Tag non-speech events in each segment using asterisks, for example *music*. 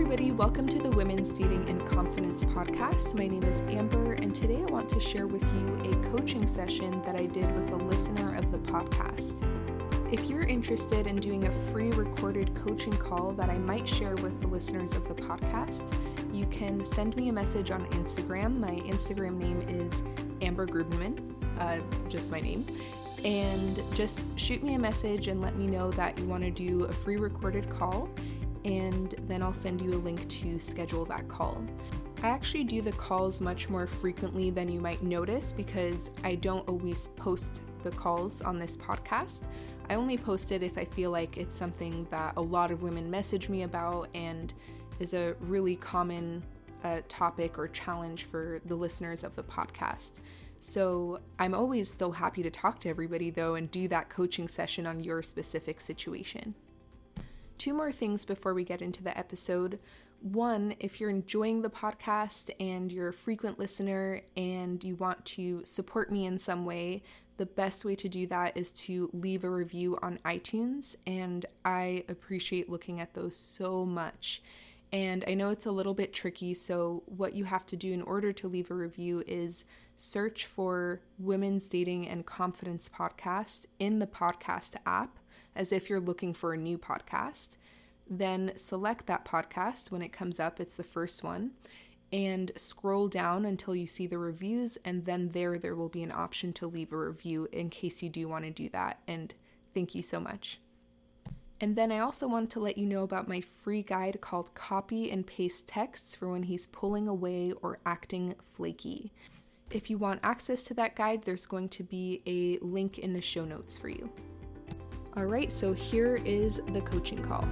everybody. Welcome to the Women's Dating and Confidence podcast. My name is Amber, and today I want to share with you a coaching session that I did with a listener of the podcast. If you're interested in doing a free recorded coaching call that I might share with the listeners of the podcast, you can send me a message on Instagram. My Instagram name is Amber Grubenman, uh, just my name. And just shoot me a message and let me know that you want to do a free recorded call and then I'll send you a link to schedule that call. I actually do the calls much more frequently than you might notice because I don't always post the calls on this podcast. I only post it if I feel like it's something that a lot of women message me about and is a really common uh, topic or challenge for the listeners of the podcast. So I'm always still happy to talk to everybody though and do that coaching session on your specific situation. Two more things before we get into the episode. One, if you're enjoying the podcast and you're a frequent listener and you want to support me in some way, the best way to do that is to leave a review on iTunes, and I appreciate looking at those so much. And I know it's a little bit tricky, so what you have to do in order to leave a review is search for Women's Dating and Confidence Podcast in the podcast app as if you're looking for a new podcast. Then select that podcast when it comes up, it's the first one, and scroll down until you see the reviews. And then there, there will be an option to leave a review in case you do want to do that. And thank you so much. And then I also want to let you know about my free guide called Copy and Paste Texts for when he's pulling away or acting flaky. If you want access to that guide, there's going to be a link in the show notes for you. All right, so here is the coaching call.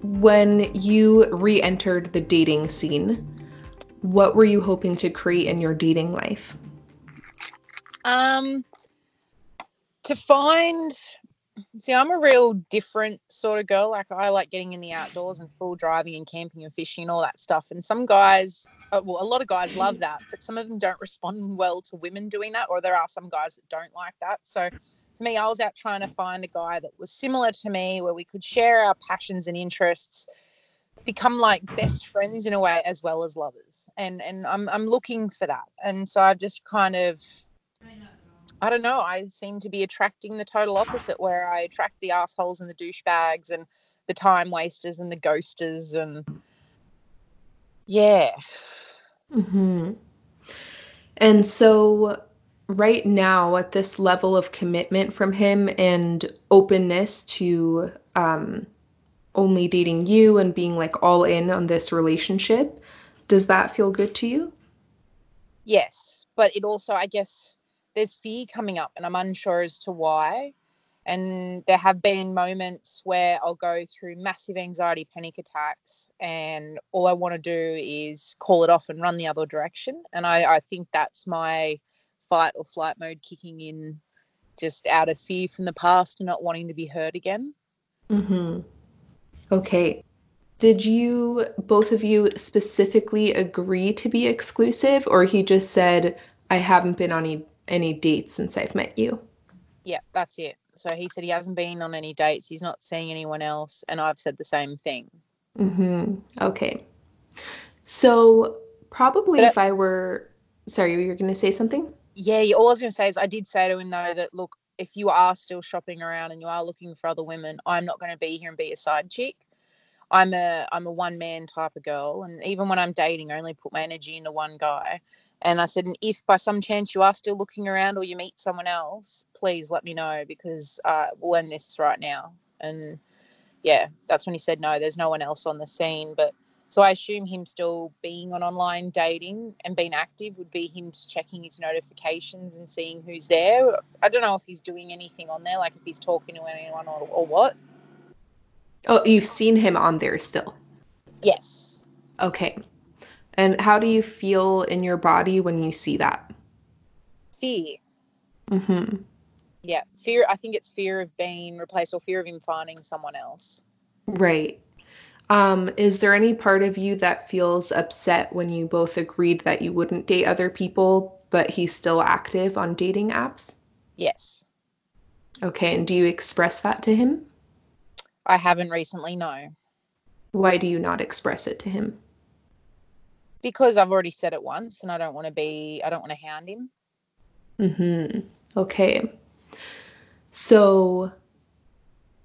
When you re entered the dating scene, what were you hoping to create in your dating life? Um, to find, see, I'm a real different sort of girl. Like, I like getting in the outdoors and full driving and camping and fishing and all that stuff. And some guys Uh, well, a lot of guys love that, but some of them don't respond well to women doing that, or there are some guys that don't like that. So for me, I was out trying to find a guy that was similar to me, where we could share our passions and interests, become like best friends in a way as well as lovers. And and I'm I'm looking for that. And so I've just kind of I don't know, I seem to be attracting the total opposite where I attract the assholes and the douchebags and the time wasters and the ghosters and yeah Mm-hmm. And so, right now, at this level of commitment from him and openness to um, only dating you and being like all in on this relationship, does that feel good to you? Yes, but it also, I guess, there's fear coming up, and I'm unsure as to why. And there have been moments where I'll go through massive anxiety panic attacks, and all I want to do is call it off and run the other direction. And I, I think that's my fight or flight mode kicking in just out of fear from the past and not wanting to be hurt again. Mm-hmm. Okay. Did you, both of you, specifically agree to be exclusive, or he just said, I haven't been on any, any dates since I've met you? Yeah, that's it. So he said he hasn't been on any dates. He's not seeing anyone else, and I've said the same thing. Mm-hmm. Okay. So probably but if I, I were, sorry, you were going to say something. Yeah, all I was going to say is I did say to him though that look, if you are still shopping around and you are looking for other women, I'm not going to be here and be a side chick. I'm a I'm a one man type of girl, and even when I'm dating, I only put my energy into one guy. And I said, and if by some chance you are still looking around or you meet someone else, please let me know because uh, we'll end this right now. And yeah, that's when he said, no, there's no one else on the scene. But so I assume him still being on online dating and being active would be him just checking his notifications and seeing who's there. I don't know if he's doing anything on there, like if he's talking to anyone or, or what. Oh, you've seen him on there still? Yes. Okay. And how do you feel in your body when you see that? Fear. Mm-hmm. Yeah, fear. I think it's fear of being replaced or fear of him finding someone else. Right. Um, is there any part of you that feels upset when you both agreed that you wouldn't date other people, but he's still active on dating apps? Yes. Okay, and do you express that to him? I haven't recently, no. Why do you not express it to him? Because I've already said it once and I don't want to be, I don't want to hound him. Mm-hmm. Okay. So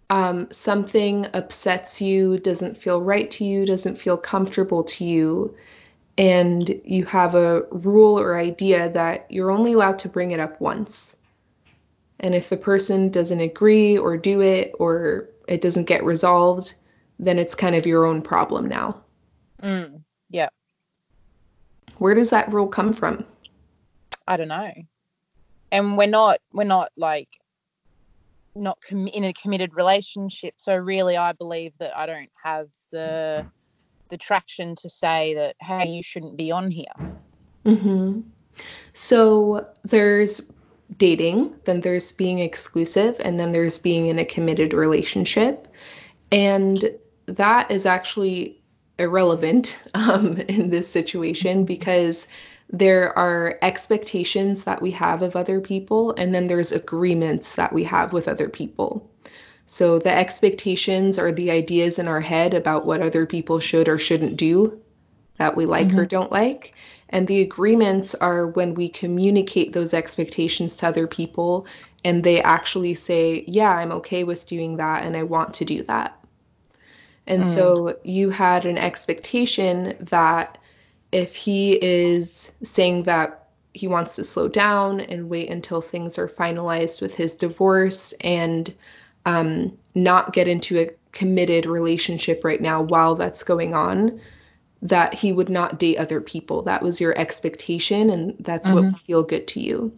um, something upsets you, doesn't feel right to you, doesn't feel comfortable to you, and you have a rule or idea that you're only allowed to bring it up once. And if the person doesn't agree or do it or it doesn't get resolved, then it's kind of your own problem now. Mm. Where does that rule come from? I don't know. And we're not we're not like not com- in a committed relationship. So really, I believe that I don't have the the traction to say that hey, you shouldn't be on here. Mm-hmm. So there's dating, then there's being exclusive, and then there's being in a committed relationship, and that is actually irrelevant um, *laughs* in this situation because there are expectations that we have of other people, and then there's agreements that we have with other people. So the expectations are the ideas in our head about what other people should or shouldn't do that we like mm-hmm. or don't like. And the agreements are when we communicate those expectations to other people and they actually say, Yeah, I'm okay with doing that and I want to do that. And mm. so you had an expectation that if he is saying that he wants to slow down and wait until things are finalized with his divorce and um, not get into a committed relationship right now while that's going on, that he would not date other people. That was your expectation, and that's mm-hmm. what would feel good to you.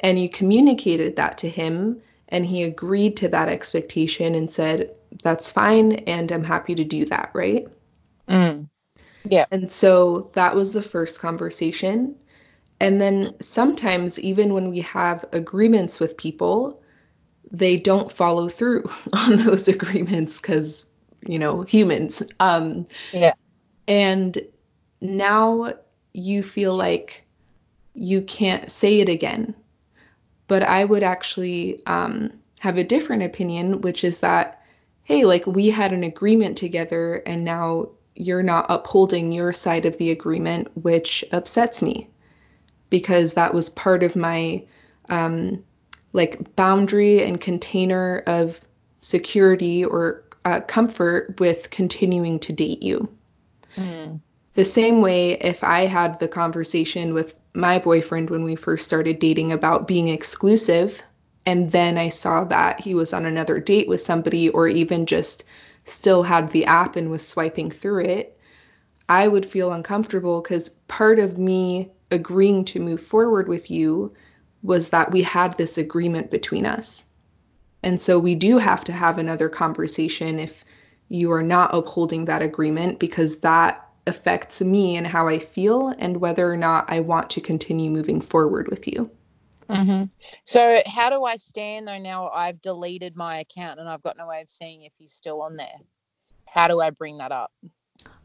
And you communicated that to him, and he agreed to that expectation and said, That's fine, and I'm happy to do that, right? Mm. Yeah. And so that was the first conversation. And then sometimes, even when we have agreements with people, they don't follow through *laughs* on those agreements because, you know, humans. Um, yeah. And now you feel like you can't say it again. But I would actually um, have a different opinion, which is that, hey, like we had an agreement together and now you're not upholding your side of the agreement, which upsets me because that was part of my um, like boundary and container of security or uh, comfort with continuing to date you. Mm. The same way, if I had the conversation with my boyfriend when we first started dating about being exclusive, and then I saw that he was on another date with somebody, or even just still had the app and was swiping through it, I would feel uncomfortable because part of me agreeing to move forward with you was that we had this agreement between us. And so we do have to have another conversation if you are not upholding that agreement because that affects me and how I feel and whether or not I want to continue moving forward with you. Mm-hmm. So, how do I stand though now I've deleted my account and I've got no way of seeing if he's still on there? How do I bring that up?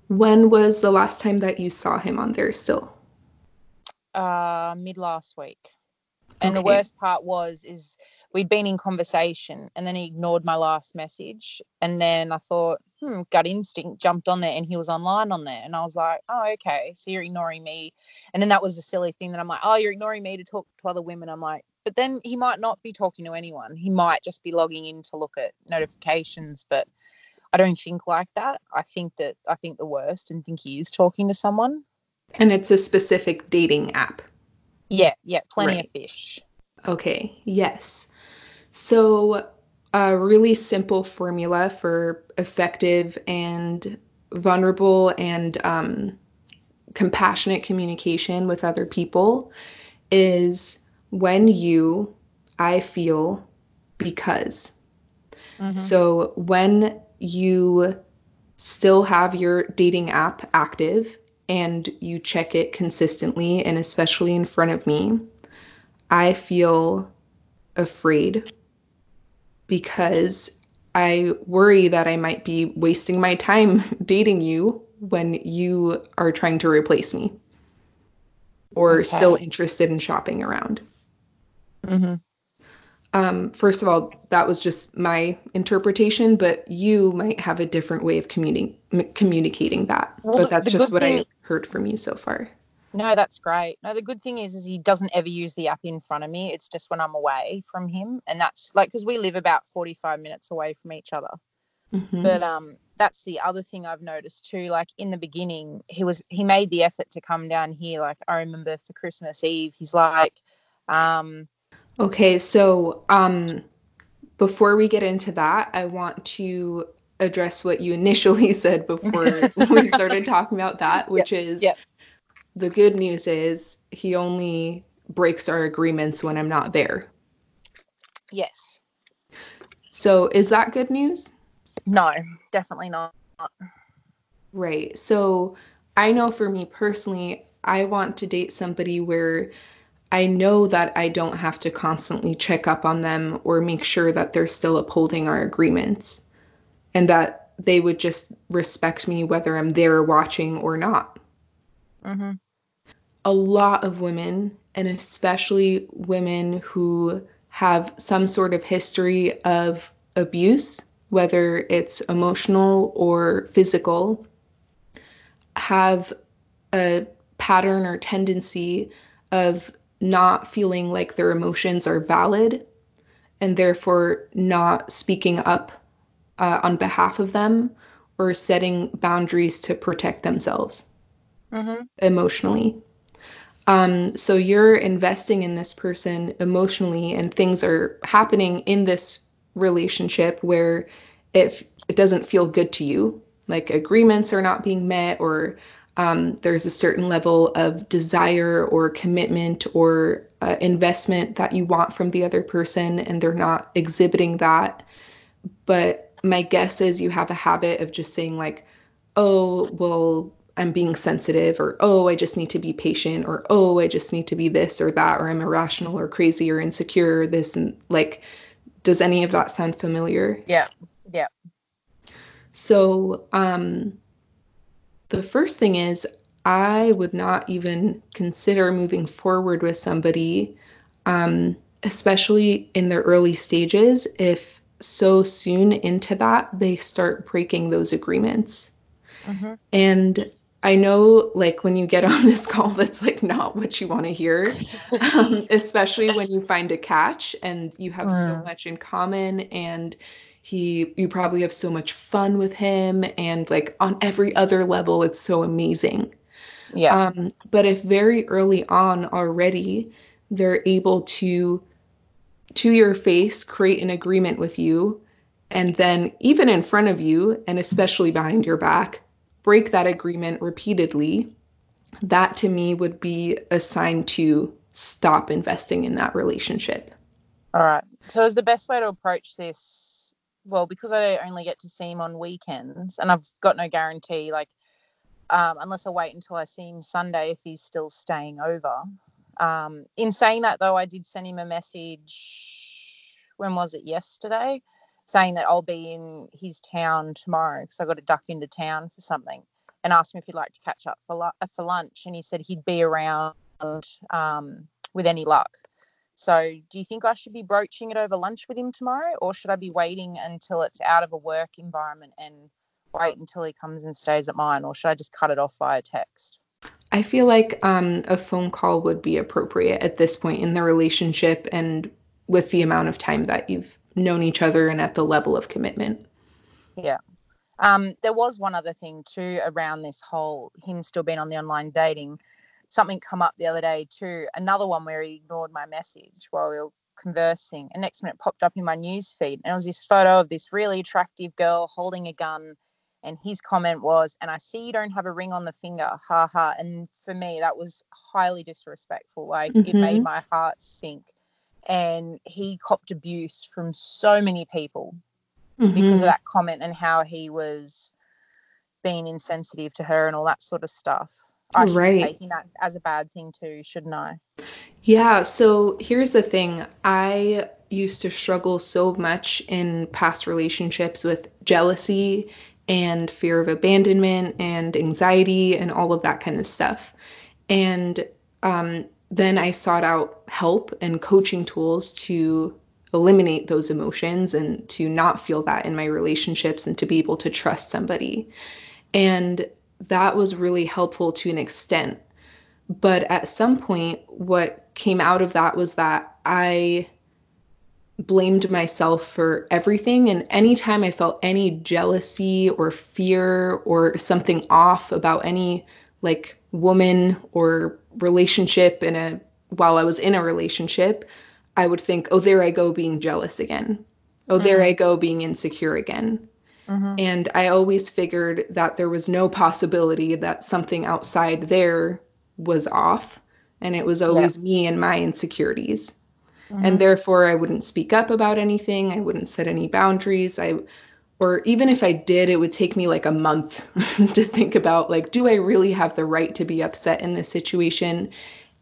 When was the last time that you saw him on there still? Uh, mid last week. And okay. the worst part was is we'd been in conversation and then he ignored my last message and then I thought, hmm, gut instinct jumped on there and he was online on there. And I was like, oh, okay. So you're ignoring me. And then that was a silly thing that I'm like, oh, you're ignoring me to talk to other women. I'm like, but then he might not be talking to anyone. He might just be logging in to look at notifications. But I don't think like that. I think that I think the worst and think he is talking to someone. And it's a specific dating app. Yeah, yeah, plenty right. of fish. Okay, yes. So a really simple formula for effective and vulnerable and um, compassionate communication with other people is when you, I feel, because. Mm-hmm. So when you still have your dating app active and you check it consistently and especially in front of me, I feel afraid because I worry that I might be wasting my time *laughs* dating you when you are trying to replace me or okay. still interested in shopping around. Mm-hmm. um, first of all, that was just my interpretation, but you might have a different way of communi- communicating that. Well, but that's just what thing, I heard from you so far. No, that's great. No, the good thing is, is he doesn't ever use the app in front of me. It's just when I'm away from him, and that's like because we live about 45 minutes away from each other. Mm-hmm. But um, that's the other thing I've noticed too. Like in the beginning, he was he made the effort to come down here. Like I remember for Christmas Eve, he's like, um, Okay, so um, before we get into that, I want to address what you initially *laughs* said before we *laughs* started talking about that, which yep, is yep. The good news is he only breaks our agreements when I'm not there. Yes. So is that good news? No, definitely not. Right. So I know for me personally, I want to date somebody where I know that I don't have to constantly check up on them or make sure that they're still upholding our agreements and that they would just respect me whether I'm there watching or not. Mm-hmm. A lot of women, and especially women who have some sort of history of abuse, whether it's emotional or physical, have a pattern or tendency of not feeling like their emotions are valid and therefore not speaking up uh, on behalf of them or setting boundaries to protect themselves mm-hmm. emotionally. Um, so you're investing in this person emotionally, and things are happening in this relationship where if it doesn't feel good to you, like agreements are not being met or um, there's a certain level of desire or commitment or uh, investment that you want from the other person and they're not exhibiting that. But my guess is you have a habit of just saying like oh well i'm being sensitive or oh i just need to be patient or oh i just need to be this or that or i'm irrational or crazy or insecure or this and like does any of that sound familiar yeah yeah so um the first thing is, I would not even consider moving forward with somebody, um, especially in their early stages, if so soon into that they start breaking those agreements. Mm-hmm. And I know, like, when you get on *laughs* this call, that's like not what you want to hear, um, *laughs* especially when you find a catch and you have mm. so much in common and he you probably have so much fun with him and like on every other level it's so amazing. Yeah. Um, but if very early on already they're able to to your face create an agreement with you and then even in front of you and especially behind your back break that agreement repeatedly that to me would be a sign to stop investing in that relationship all right so is the best way to approach this well, because I only get to see him on weekends and I've got no guarantee, like, um, unless I wait until I see him Sunday if he's still staying over. Um, in saying that, though, I did send him a message. When was it? Yesterday, saying that I'll be in his town tomorrow because I got to duck into town for something, and asked him if he'd like to catch up for uh, for lunch, and he said he'd be around um, with any luck. So, do you think I should be broaching it over lunch with him tomorrow, or should I be waiting until it's out of a work environment and wait until he comes and stays at mine, or should I just cut it off via text? I feel like um, a phone call would be appropriate at this point in the relationship and with the amount of time that you've known each other and at the level of commitment. Yeah. Um, there was one other thing too around this whole him still being on the online dating something come up the other day too. Another one where he ignored my message while we were conversing. And next minute popped up in my news feed. And it was this photo of this really attractive girl holding a gun. And his comment was, and I see you don't have a ring on the finger. Ha ha. And for me, that was highly disrespectful. Like mm-hmm. it made mm-hmm. my heart sink. And he copped abuse from so many people mm-hmm. because of that comment and how he was being insensitive to her and all that sort of stuff. I should right. be taking that as a bad thing too, shouldn't I? Yeah. So here's the thing I used to struggle so much in past relationships with jealousy and fear of abandonment and anxiety and all of that kind of stuff. And um, then I sought out help and coaching tools to eliminate those emotions and to not feel that in my relationships and to be able to trust somebody. And that was really helpful to an extent. But at some point, what came out of that was that I blamed myself for everything. And anytime I felt any jealousy or fear or something off about any like woman or relationship in a while I was in a relationship, I would think, oh, there I go being jealous again. Oh, mm-hmm. there I go being insecure again. Mm-hmm. And I always figured that there was no possibility that something outside there was off. And it was always yeah. me and my insecurities. Mm-hmm. And therefore, I wouldn't speak up about anything. I wouldn't set any boundaries. I, or even if I did, it would take me like a month *laughs* to think about like, do I really have the right to be upset in this situation?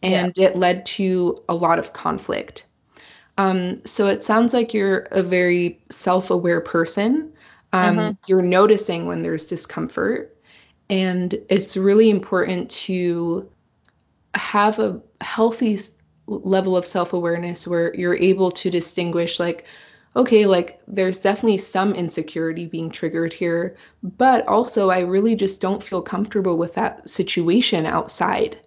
And yeah. it led to a lot of conflict. Um, so it sounds like you're a very self aware person. Um, mm-hmm. You're noticing when there's discomfort. And it's really important to have a healthy level of self awareness where you're able to distinguish, like, okay, like there's definitely some insecurity being triggered here, but also I really just don't feel comfortable with that situation outside.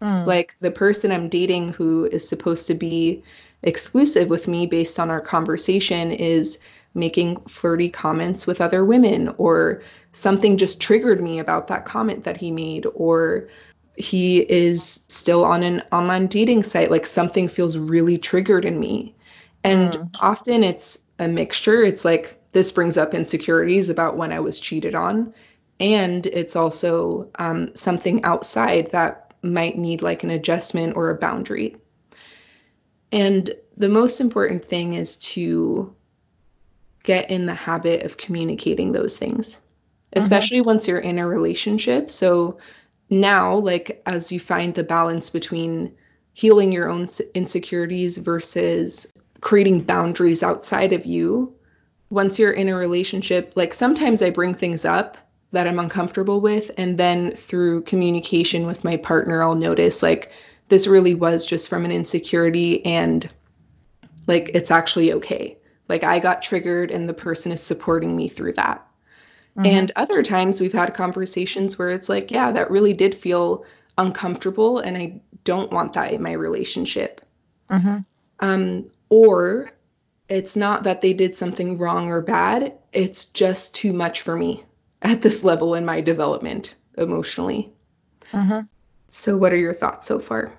Mm. Like the person I'm dating who is supposed to be exclusive with me based on our conversation is making flirty comments with other women or something just triggered me about that comment that he made or he is still on an online dating site like something feels really triggered in me and mm. often it's a mixture it's like this brings up insecurities about when i was cheated on and it's also um, something outside that might need like an adjustment or a boundary and the most important thing is to get in the habit of communicating those things, mm-hmm. especially mm-hmm. once you're in a relationship. So now, like, as you find the balance between healing your own insecurities versus creating boundaries outside of you, once you're in a relationship, like, sometimes I bring things up that I'm uncomfortable with. And then through communication with my partner, I'll notice, like, this really was just from an insecurity and like it's actually okay. Like I got triggered and the person is supporting me through that. Mm-hmm. And other times we've had conversations where it's like, yeah, that really did feel uncomfortable and I don't want that in my relationship. Mm-hmm. Um, or it's not that they did something wrong or bad, it's just too much for me at this level in my development emotionally. Mm-hmm. So, what are your thoughts so far?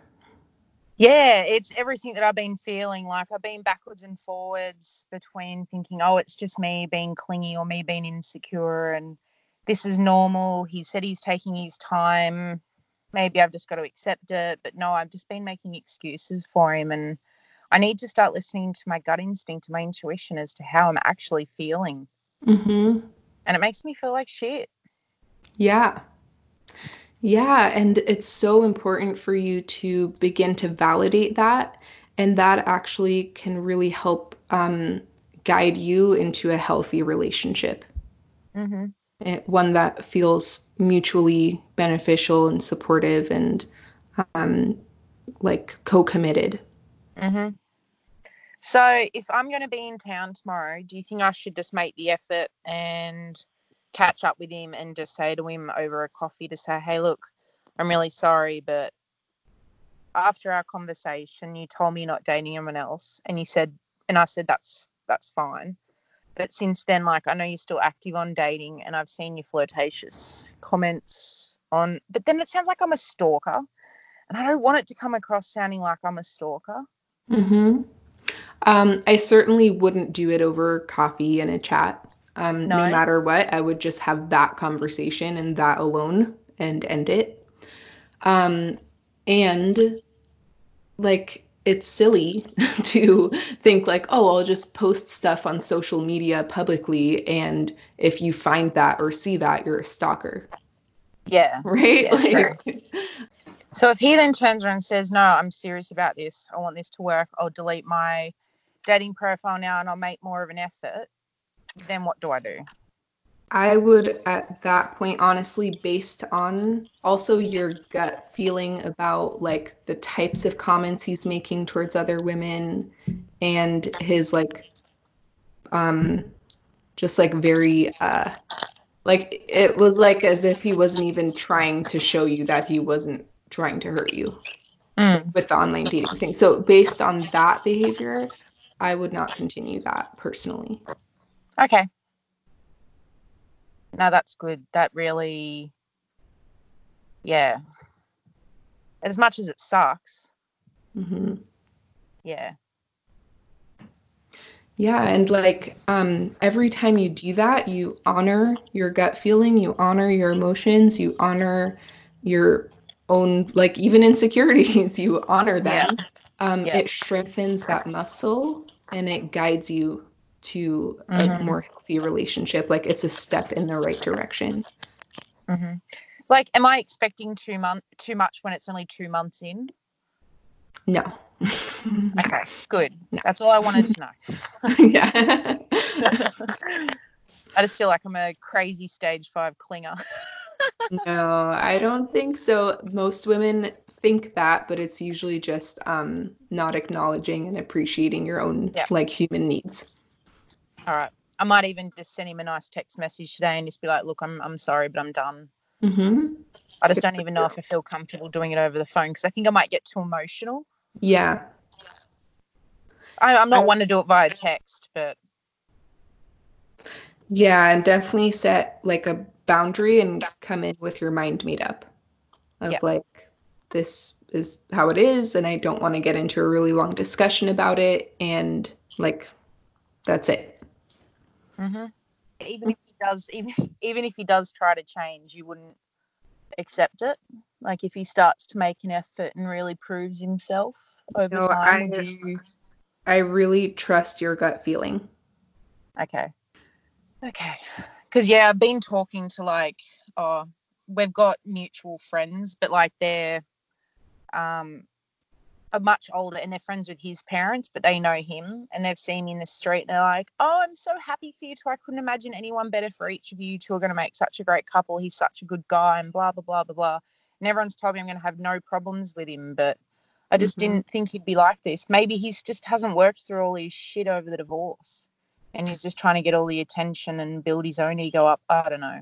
Yeah, it's everything that I've been feeling. Like I've been backwards and forwards between thinking, oh, it's just me being clingy or me being insecure, and this is normal. He said he's taking his time. Maybe I've just got to accept it. But no, I've just been making excuses for him. And I need to start listening to my gut instinct, my intuition as to how I'm actually feeling. Mm-hmm. And it makes me feel like shit. Yeah. Yeah, and it's so important for you to begin to validate that. And that actually can really help um, guide you into a healthy relationship. Mm-hmm. One that feels mutually beneficial and supportive and um, like co committed. Mm-hmm. So, if I'm going to be in town tomorrow, do you think I should just make the effort and catch up with him and just say to him over a coffee to say, hey, look, I'm really sorry, but after our conversation, you told me you're not dating anyone else, and you said, and I said that's that's fine. But since then, like I know you're still active on dating, and I've seen your flirtatious comments on. But then it sounds like I'm a stalker, and I don't want it to come across sounding like I'm a stalker. Hmm. Um, I certainly wouldn't do it over coffee and a chat. Um, no. no matter what, I would just have that conversation and that alone and end it. Um, and like it's silly *laughs* to think like, oh, I'll just post stuff on social media publicly, and if you find that or see that, you're a stalker. Yeah. Right. Yeah, like, *laughs* so if he then turns around and says, "No, I'm serious about this. I want this to work. I'll delete my dating profile now, and I'll make more of an effort," then what do I do? I would at that point honestly based on also your gut feeling about like the types of comments he's making towards other women and his like um just like very uh like it was like as if he wasn't even trying to show you that he wasn't trying to hurt you Mm. with the online dating thing. So based on that behavior, I would not continue that personally. Okay. No, that's good. That really, yeah. As much as it sucks, hmm yeah. Yeah, and like um, every time you do that, you honor your gut feeling, you honor your emotions, you honor your own like even insecurities, *laughs* you honor them. Um, Yeah. It strengthens that muscle and it guides you to a Mhm. more healthy relationship. Like it's a step in the right direction. hmm Like, am I expecting too month too much when it's only two months in? No. *laughs* Okay, good. No. That's all I wanted to know. *laughs* yeah. I just feel like I'm a crazy stage five clinger. No, I don't think so. Most women think that, but it's usually just um, not acknowledging and appreciating your own Yeah. like human needs. All right. I might even just send him a nice text message today and just be like, look, I'm I'm sorry, but I'm done. hmm I just don't even know if I feel comfortable doing it over the phone because I think I might get too emotional. Yeah. I, I'm not I- one to do it via text, but Yeah, and definitely set like a boundary and come in with your mind made up of like this is how it is and I don't want to get into a really long discussion about it and like that's it. hmm even if he does, even even if he does try to change, you wouldn't accept it. Like if he starts to make an effort and really proves himself over No, time, I- you? I really trust your gut feeling. Okay. Okay. Because yeah, I've been talking to like, oh, we've got mutual friends, but like they're um are much older and they're friends with his parents, but they know him and they've seen me in the street. And they're like, oh, I'm so happy for you two. I couldn't imagine anyone better for each of you two are going to make such a great couple. He's such a good guy and blah blah blah blah blah. And everyone's told me I'm going to have no problems with him, but I just Mhm. didn't think he'd be like this. Maybe he's just hasn't worked through all his shit over the divorce and he's just trying to get all the attention and build his own ego up. I don't know.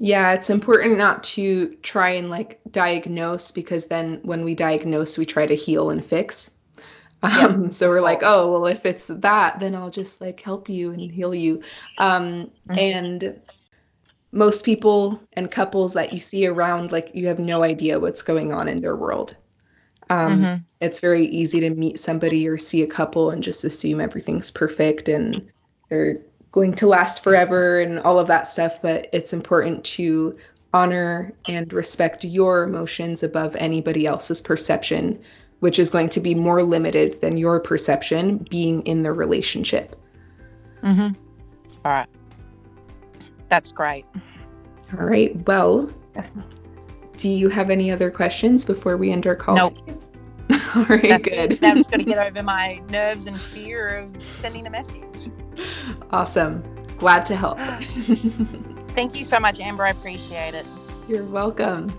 Yeah, it's important not to try and like diagnose because then when we diagnose, we try to heal and fix. Um, so we're like, oh, well, if it's that, then I'll just like help you and heal you. Um, Mhm. and most people and couples that you see around, like, you have no idea what's going on in their world. Um, Mhm. It's very easy to meet somebody or see a couple and just assume everything's perfect and they're going to last forever and all of that stuff. But it's important to honor and respect your emotions above anybody else's perception, which is going to be more limited than your perception being in the relationship. Mhm. All right. That's great. All right. Well, do you have any other questions before we end our call? Nope. today? All right, That's good. Now I'm just going to get over my *laughs* nerves and fear of sending a message. awesome. Glad to help. *gasps* Thank you so much, Amber. I appreciate it. You're welcome.